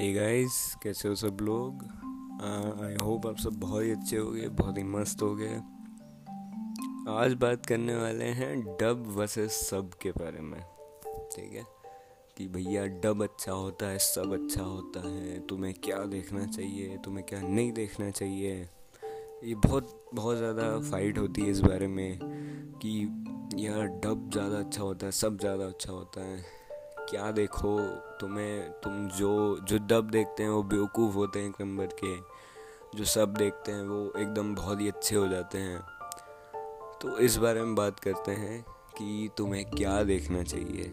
Hey guys कैसे हो सब लोग? आई होप आप सब बहुत ही अच्छे हो गए बहुत ही मस्त हो गए आज बात करने वाले हैं डब वर्सेस सब के बारे में, ठीक है? कि भैया डब अच्छा होता है सब अच्छा होता है, तुम्हें क्या देखना चाहिए, तुम्हें क्या नहीं देखना चाहिए? ये बहुत बहुत ज़्यादा फाइट होती है इस बारे में, कि यार डब ज़्यादा अच्छा होता है सब ज़्यादा अच्छा होता है। क्या देखो? तुम्हें, तुम जो जो डब देखते हैं, वो बेवकूफ़ होते हैं एक नंबर के। जो सब देखते हैं, वो एकदम बहुत ही अच्छे हो जाते हैं। तो इस बारे में बात करते हैं कि तुम्हें क्या देखना चाहिए?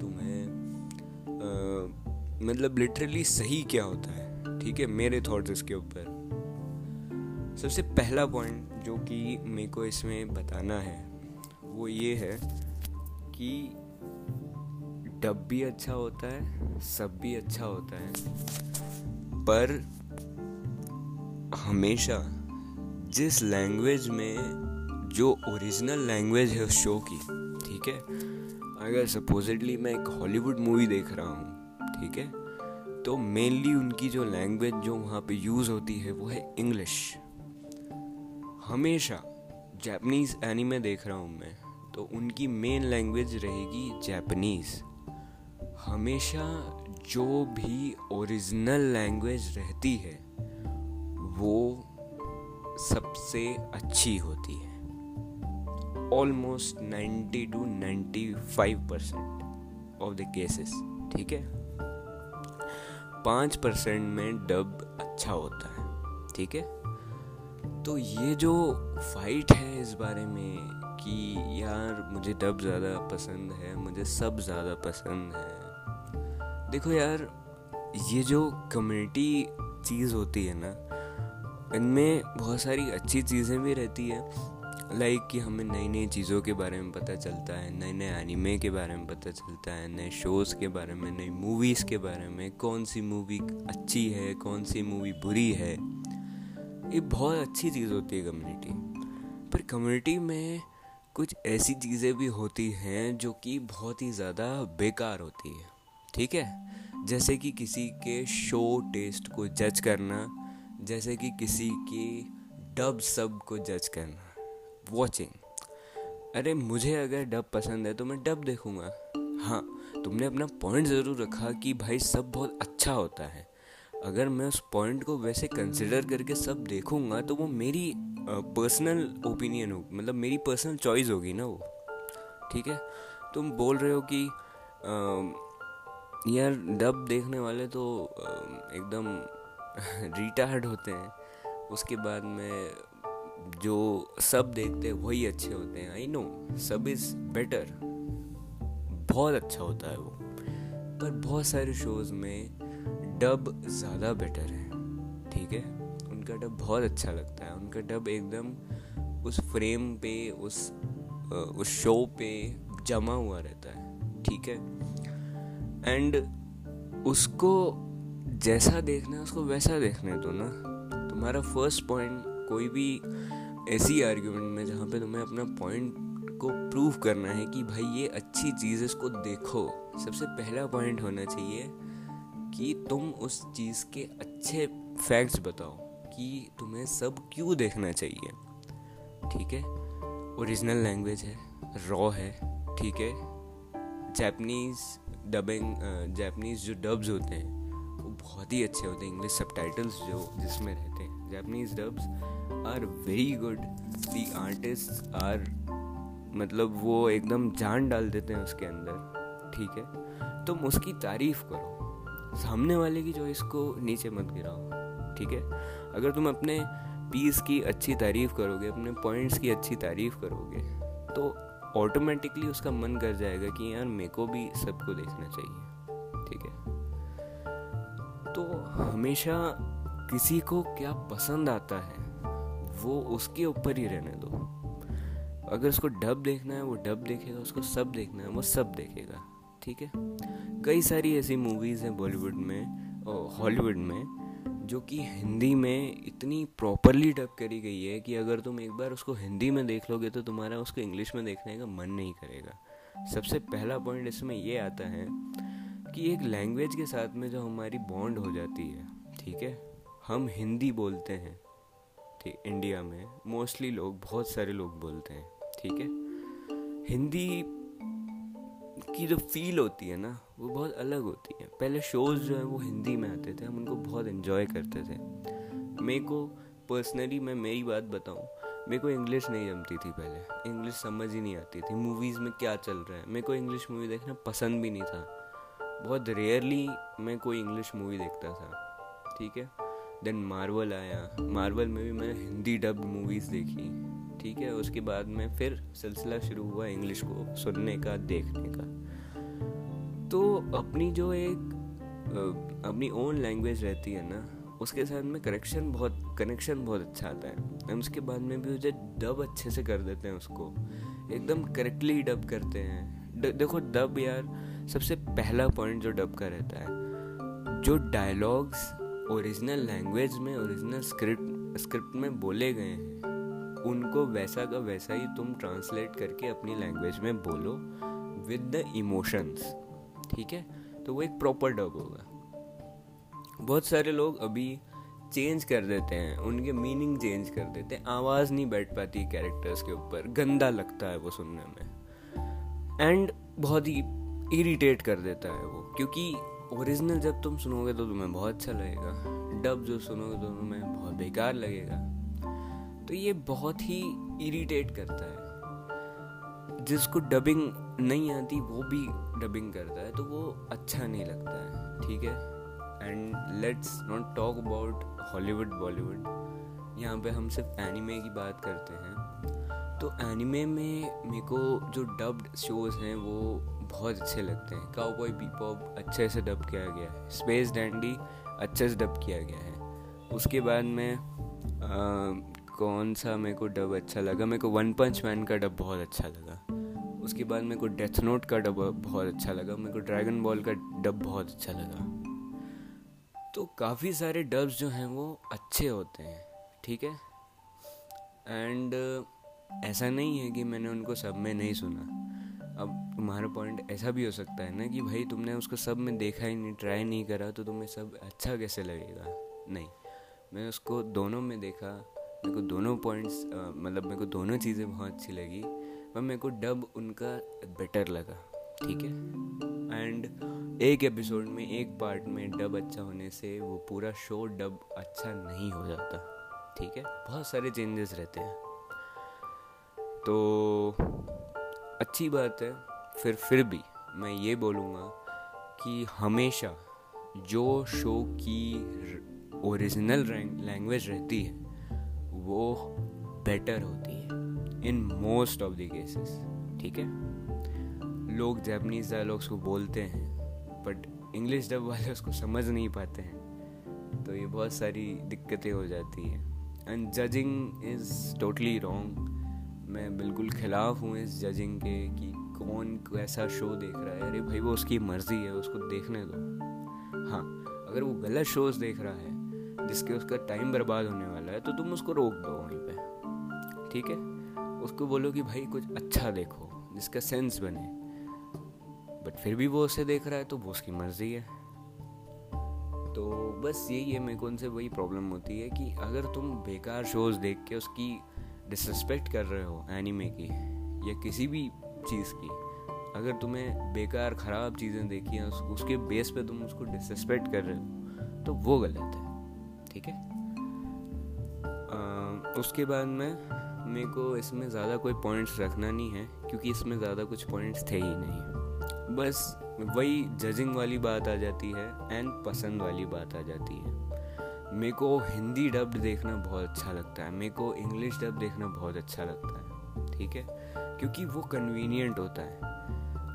तुम्हें मतलब लिटरली सही क्या होता है? ठीक है? मेरे थॉट्स इसके ऊपर। सबसे पहला पॉइंट जो कि मेरे को इसमें बताना है, वो ये है कि डब भी अच्छा होता है, सब भी अच्छा होता है। पर हमेशा जिस लैंग्वेज में जो ओरिजिनल लैंग्वेज है उस शो की, ठीक है? अगर सपोजिटली मैं एक हॉलीवुड मूवी देख रहा हूँ, ठीक है? तो मेनली उनकी जो लैंग्वेज जो वहाँ पे यूज़ होती है वो है इंग्लिश हमेशा जैपनीज़ एनिमे देख रहा हूँ मैं तो उनकी मेन लैंग्वेज रहेगी जैपनीज़ हमेशा जो भी ओरिजिनल लैंग्वेज रहती है, वो सबसे अच्छी होती है। Almost 90 to 95 percent of the cases ठीक है? पाँच परसेंट में डब अच्छा होता है, ठीक है? तो ये जो फाइट है इस बारे में कि यार मुझे डब ज़्यादा पसंद है, मुझे सब ज़्यादा पसंद है देखो यार, ये जो कम्युनिटी चीज़ होती है ना, इनमें बहुत सारी अच्छी चीज़ें भी रहती है। लाइक कि हमें नई नई चीज़ों के बारे में पता चलता है नए नए एनिमे के बारे में पता चलता है, नए शोज़ के बारे में, नई मूवीज़ के बारे में कौन सी मूवी अच्छी है कौन सी मूवी बुरी है। ये बहुत अच्छी चीज़ होती है कम्युनिटी पर कम्युनिटी में कुछ ऐसी चीज़ें भी होती हैं जो कि बहुत ही ज़्यादा बेकार होती है। ठीक है? जैसे कि किसी के शो टेस्ट को जज करना जैसे कि किसी की डब सबको जज करना। वॉचिंग अरे मुझे अगर डब पसंद है तो मैं डब देखूँगा। हाँ तुमने अपना पॉइंट ज़रूर रखा कि भाई सब बहुत अच्छा होता है। अगर मैं उस पॉइंट को वैसे कंसिडर करके सब देखूँगा तो वो मेरी पर्सनल ओपिनियन हो मतलब मेरी पर्सनल चॉइस होगी ना वो। ठीक है? तुम बोल रहे हो कि आ, यार डब देखने वाले तो एकदम रिटायर्ड होते हैं। उसके बाद में जो सब देखते हैं, वही अच्छे होते हैं। I know sub is better बहुत अच्छा होता है वो। पर बहुत सारे शोज़ में डब ज़्यादा बेटर है। ठीक है? उनका डब बहुत अच्छा लगता है। उनका डब एकदम उस फ्रेम पे, उस उस शो पे जमा हुआ रहता है। ठीक है? एंड उसको जैसा देखना है, उसको वैसा देखने दो ना। तुम्हारा फ़र्स्ट पॉइंट कोई भी ऐसी आर्ग्यूमेंट में जहाँ पे तुम्हें अपना पॉइंट को प्रूव करना है कि भाई ये अच्छी चीज़ है, इसको देखो। सबसे पहला पॉइंट होना चाहिए कि तुम उस चीज़ के अच्छे फैक्ट्स बताओ कि तुम्हें सब क्यों देखना चाहिए। ठीक है? ओरिजिनल लैंग्वेज है रॉ है, ठीक है? जैपनीज़ डबिंग जैपनीज़ जो डब्स होते हैं, वो बहुत ही अच्छे होते हैं। इंग्लिश सब जो जिसमें रहते हैं। Japanese dubs are very good the artist are मतलब वो एकदम जान डाल देते हैं उसके अंदर। ठीक है? तुम उसकी तारीफ़ करो। सामने वाले की जो इसको नीचे मत गिराओ। ठीक है? अगर तुम अपने पीस की अच्छी तारीफ़ करोगे, अपने पॉइंट्स की अच्छी तारीफ़ करोगे तो ऑटोमेटिकली उसका मन कर जाएगा कि यार मेरे को भी सबको देखना चाहिए। ठीक है? तो हमेशा किसी को क्या पसंद आता है, वो उसके ऊपर ही रहने दो। अगर उसको डब देखना है, वो डब देखेगा, उसको सब देखना है, वो सब देखेगा। ठीक है? कई सारी ऐसी मूवीज़ हैं बॉलीवुड में हॉलीवुड में जो कि हिंदी में इतनी प्रॉपरली डब करी गई है कि अगर तुम एक बार उसको हिंदी में देख लोगे तो तुम्हारा उसको इंग्लिश में देखने का मन नहीं करेगा। सबसे पहला पॉइंट इसमें ये आता है कि एक लैंग्वेज के साथ में जो हमारी बॉन्ड हो जाती है, ठीक है? हम हिंदी बोलते हैं, ठीक इंडिया में। मोस्टली लोग, बहुत सारे लोग बोलते हैं, ठीक है? हिंदी की जो फील होती है ना, वो बहुत अलग होती है। पहले शोज़ जो है, वो हिंदी में आते थे, हम उनको बहुत इन्जॉय करते थे। मेरे को पर्सनली मैं मेरी बात बताऊँ, मेरे को इंग्लिश नहीं जमती थी पहले। इंग्लिश समझ ही नहीं आती थी मूवीज़ में क्या चल रहा है। मेरे को इंग्लिश मूवी देखना पसंद भी नहीं था। बहुत रेयरली मैं कोई इंग्लिश मूवी देखता था, ठीक है? देन मार्वल आया। मार्वल में भी मैंने हिंदी डब मूवीज़ देखी, ठीक है? उसके बाद में फिर सिलसिला शुरू हुआ इंग्लिश को सुनने का, देखने का। तो अपनी जो एक अपनी ओन लैंग्वेज रहती है ना उसके साथ में करेक्शन बहुत कनेक्शन बहुत अच्छा आता है। हम उसके बाद में भी मुझे डब अच्छे से कर देते हैं उसको। एकदम करेक्टली डब करते हैं। द, देखो डब यार सबसे पहला पॉइंट जो डब का रहता है जो डायलॉग्स ओरिजिनल लैंग्वेज में ओरिजिनल स्क्रिप्ट स्क्रिप्ट में बोले गए हैं उनको वैसा का वैसा ही तुम ट्रांसलेट करके अपनी लैंग्वेज में बोलो विद द इमोशंस ठीक है? तो वो एक प्रॉपर डब होगा। बहुत सारे लोग अभी चेंज कर देते हैं, उनके मीनिंग चेंज कर देते हैं। आवाज़ नहीं बैठ पाती कैरेक्टर्स के ऊपर। गंदा लगता है वो सुनने में। एंड बहुत ही इरिटेट कर देता है वो। क्योंकि ओरिजिनल जब तुम सुनोगे तो तुम्हें बहुत अच्छा लगेगा। डब जो सुनोगे तो तुम्हें बहुत बेकार लगेगा। तो ये बहुत ही इरिटेट करता है। जिसको डबिंग नहीं आती, वो भी डबिंग करता है तो वो अच्छा नहीं लगता है ठीक है? And let's not talk about Hollywood Bollywood यहाँ पे हम सिर्फ़ एनिमे की बात करते हैं। तो एनिमे में मेरे को जो डब्ड शोज़ हैं वो बहुत अच्छे लगते हैं। काउबॉय पीपॉप अच्छे से डब किया गया है। स्पेस डैंडी अच्छे से डब किया गया है। उसके बाद में आ, कौन सा मेरे को डब अच्छा लगा? मेरे को वन पंच मैन का डब बहुत अच्छा लगा। उसके बाद मेरे को डेथ नोट का डब बहुत अच्छा लगा। मेरे को ड्रैगन बॉल का डब बहुत अच्छा लगा। तो काफ़ी सारे डब्स जो हैं वो अच्छे होते हैं, ठीक है? एंड ऐसा नहीं है कि मैंने उनको सब में नहीं सुना। अब तुम्हारा पॉइंट ऐसा भी हो सकता है ना कि भाई तुमने उसको सब में देखा ही नहीं ट्राई नहीं करा तो तुम्हें सब अच्छा कैसे लगेगा? नहीं। मैं उसको दोनों में देखा, मेरे को दोनों पॉइंट्स मतलब मेरे को दोनों चीज़ें बहुत अच्छी लगी। पर मेरे को डब उनका बेटर लगा, ठीक है? एंड एक एपिसोड में, एक पार्ट में डब अच्छा होने से वो पूरा शो डब अच्छा नहीं हो जाता, ठीक है? बहुत सारे चेंजेस रहते हैं। तो अच्छी बात है, फिर फिर भी मैं ये बोलूँगा कि हमेशा जो शो की ओरिजिनल लैंग्वेज रहती है, वो बेटर होती है। In most of the cases ठीक है? लोग जैपनीज डायलॉग्स को बोलते हैं बट इंग्लिश डब वाले उसको समझ नहीं पाते हैं तो ये बहुत सारी दिक्कतें हो जाती हैं। And judging is totally wrong मैं बिल्कुल खिलाफ हूँ इस जजिंग के कि कौन कैसा शो देख रहा है। अरे भाई, वो उसकी मर्ज़ी है, उसको देखने दो। हाँ अगर वो गलत शोज़ देख रहा है, जिसके उसका टाइम बर्बाद होने वाला है तो तुम उसको रोक दो वहीं पे। ठीक है? उसको बोलो कि भाई कुछ अच्छा देखो, जिसका सेंस बने। बट फिर भी वो उसे देख रहा है तो वो उसकी मर्ज़ी है। तो बस यही है, मेरे को उनसे वही प्रॉब्लम होती है कि अगर तुम बेकार शोज़ देख के उसकी डिसरिस्पेक्ट कर रहे हो एनिमे की, या किसी भी चीज़ की, अगर तुम्हें बेकार, ख़राब चीज़ें देखी हैं उसके बेस पे तुम उसको डिसरिस्पेक्ट कर रहे हो तो वो गलत है। ठीक है? उसके बाद में मेरे को इसमें ज़्यादा कोई पॉइंट्स रखना नहीं है, क्योंकि इसमें ज़्यादा कुछ पॉइंट्स थे ही नहीं। बस वही जजिंग वाली बात आ जाती है एंड पसंद वाली बात आ जाती है। मेरे को हिंदी डब्ड देखना बहुत अच्छा लगता है, मेरे को इंग्लिश डब देखना बहुत अच्छा लगता है, ठीक है? क्योंकि वो कन्वीनियंट होता है।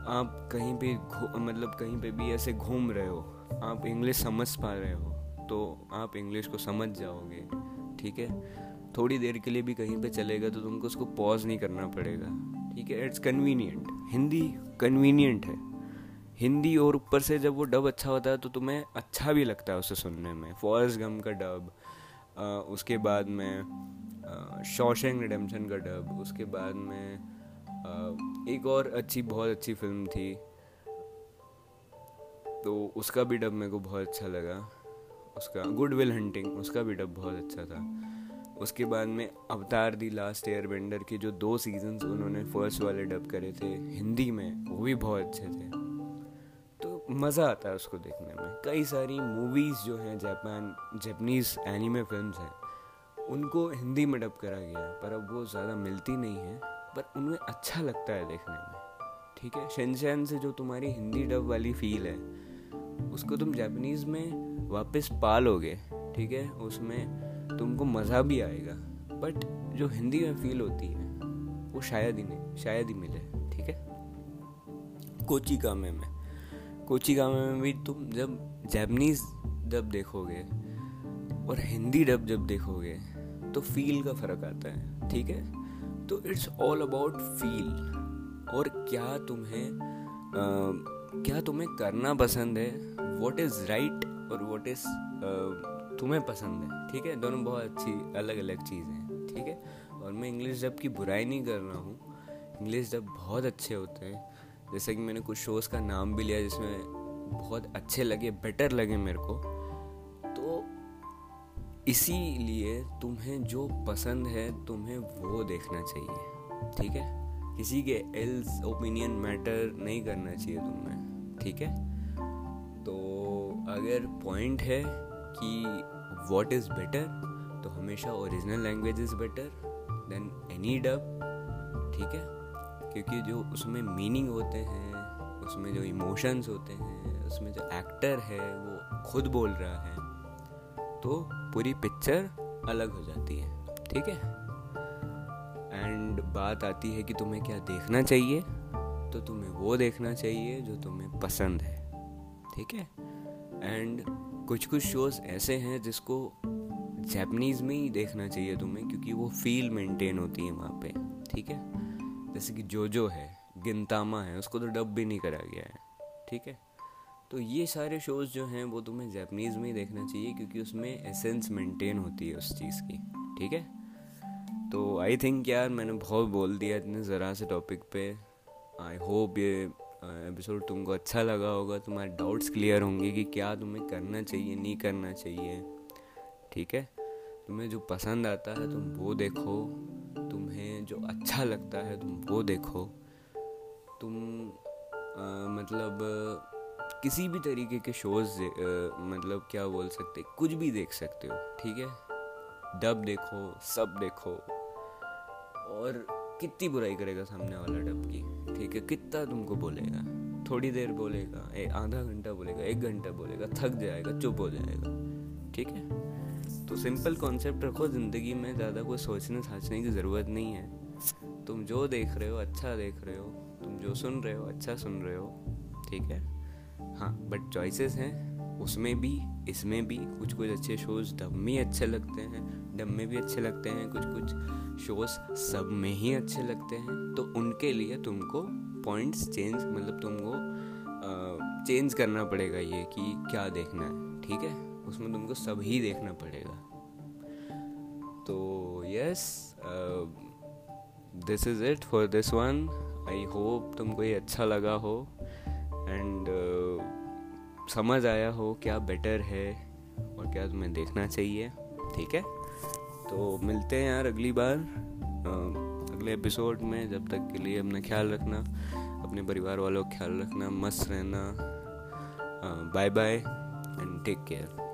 आप कहीं पे मतलब कहीं पे भी ऐसे घूम रहे हो, आप इंग्लिश समझ पा रहे हो तो आप इंग्लिश को समझ जाओगे, ठीक है? थोड़ी देर के लिए भी कहीं पे चलेगा तो तुमको उसको पॉज नहीं करना पड़ेगा। ठीक है? इट्स कन्वीनियंट हिंदी कन्वीनियंट है। हिंदी और ऊपर से जब वो डब अच्छा होता है तो तुम्हें अच्छा भी लगता है उसे सुनने में। फॉरेस्ट गम का डब उसके बाद में शॉशेंग रिडेम्पशन का डब उसके बाद में एक और अच्छी, बहुत अच्छी फ़िल्म थी। तो उसका भी डब मेरे को बहुत अच्छा लगा। उसका गुड विल हंटिंग उसका भी डब बहुत अच्छा था। उसके बाद में अवतार दी लास्ट एयर बेंडर के जो दो सीजन्स उन्होंने फ़र्स्ट वाले डब करे थे, हिंदी में, वो भी बहुत अच्छे थे। तो मज़ा आता है उसको देखने में। कई सारी मूवीज़ जो हैं जापान जैपनीज़ एनिमे फिल्म्स हैं, उनको हिंदी में डब करा गया पर अब वो ज़्यादा मिलती नहीं है, पर उन्हें अच्छा लगता है देखने में। ठीक है? शेनशैन से जो तुम्हारी हिंदी डब वाली फील है, उसको तुम जापानीज़ में वापस पालोगे। ठीक है उसमें तुमको मज़ा भी आएगा बट जो हिंदी में फील होती है वो शायद ही नहीं शायद ही मिले ठीक है? कोची कामे में कोची कामे में भी तुम जब जैपनीज डब देखोगे और हिंदी डब जब देखोगे तो फील का फ़र्क आता है ठीक है? तो इट्स ऑल अबाउट फील और क्या तुम्हें आ, क्या तुम्हें करना पसंद है वॉट इज़ राइट और वॉट इज़ तुम्हें पसंद है, ठीक है? दोनों बहुत अच्छी अलग अलग चीज़ें हैं, ठीक है? और मैं इंग्लिश डब की बुराई नहीं कर रहा हूँ। इंग्लिश डब बहुत अच्छे होते हैं। जैसे कि मैंने कुछ शोज़ का नाम भी लिया जिसमें बहुत अच्छे लगे बेटर लगे मेरे को। तो इसीलिए तुम्हें जो पसंद है, तुम्हें वो देखना चाहिए, ठीक है? किसी के एल्स ओपिनियन मैटर नहीं करना चाहिए तुम्हें, ठीक है? तो अगर पॉइंट है कि वॉट इज़ बेटर तो हमेशा original language is better than any dub ठीक है? क्योंकि जो उसमें मीनिंग होते हैं, उसमें जो इमोशंस होते हैं, उसमें जो एक्टर है, वो खुद बोल रहा है तो पूरी पिक्चर अलग हो जाती है, ठीक है? एंड बात आती है कि तुम्हें क्या देखना चाहिए तो तुम्हें वो देखना चाहिए जो तुम्हें पसंद है, ठीक है? एंड कुछ कुछ शोज़ ऐसे हैं जिसको जैपनीज़ में ही देखना चाहिए तुम्हें, क्योंकि वो फील मेंटेन होती है वहाँ पे, ठीक है? जैसे कि जो जो है गिनतामा है, उसको तो डब भी नहीं करा गया है, ठीक है? तो ये सारे शोज़ जो हैं वो तुम्हें जैपनीज़ में ही देखना चाहिए, क्योंकि उसमें एसेंस मेंटेन होती है उस चीज़ की, ठीक है? तो आई थिंक यार मैंने बहुत बोल दिया इतने ज़रा से टॉपिक पे। आई होप ये एपिसोड तुमको अच्छा लगा होगा तुम्हारे डाउट्स क्लियर होंगे कि क्या तुम्हें करना चाहिए नहीं करना चाहिए। ठीक है? तुम्हें जो पसंद आता है तुम वो देखो। तुम्हें जो अच्छा लगता है तुम वो देखो। तुम आ, मतलब किसी भी तरीके के शोज़ मतलब क्या बोल सकते कुछ भी देख सकते हो। ठीक है? डब देखो सब देखो। और कितनी बुराई करेगा सामने वाला डब की? ठीक है, कितना तुमको बोलेगा? थोड़ी देर बोलेगा एक आधा घंटा बोलेगा, एक घंटा बोलेगा, थक जाएगा, चुप हो जाएगा। ठीक है? तो सिंपल कॉन्सेप्ट रखो, ज़िंदगी में ज़्यादा कोई सोचने साचने की ज़रूरत नहीं है। तुम जो देख रहे हो अच्छा देख रहे हो, तुम जो सुन रहे हो अच्छा सुन रहे हो। ठीक है? हाँ बट चॉइसेस हैं। उसमें भी, इसमें भी कुछ कुछ अच्छे शोज़ डब में अच्छे लगते हैं डब में भी अच्छे लगते हैं, कुछ कुछ शोज़ सब में ही अच्छे लगते हैं। तो उनके लिए तुमको पॉइंट्स चेंज मतलब तुमको चेंज करना पड़ेगा ये कि क्या देखना है, ठीक है? उसमें तुमको सब ही देखना पड़ेगा। तो yes this is it for this one I hope तुमको ये अच्छा लगा हो। एंड समझ आया हो क्या बेटर है और क्या तुम्हें देखना चाहिए, ठीक है? तो मिलते हैं यार अगली बार अगले एपिसोड में, जब तक के लिए अपना ख्याल रखना, अपने परिवार वालों का ख्याल रखना, मस्त रहना bye bye and take care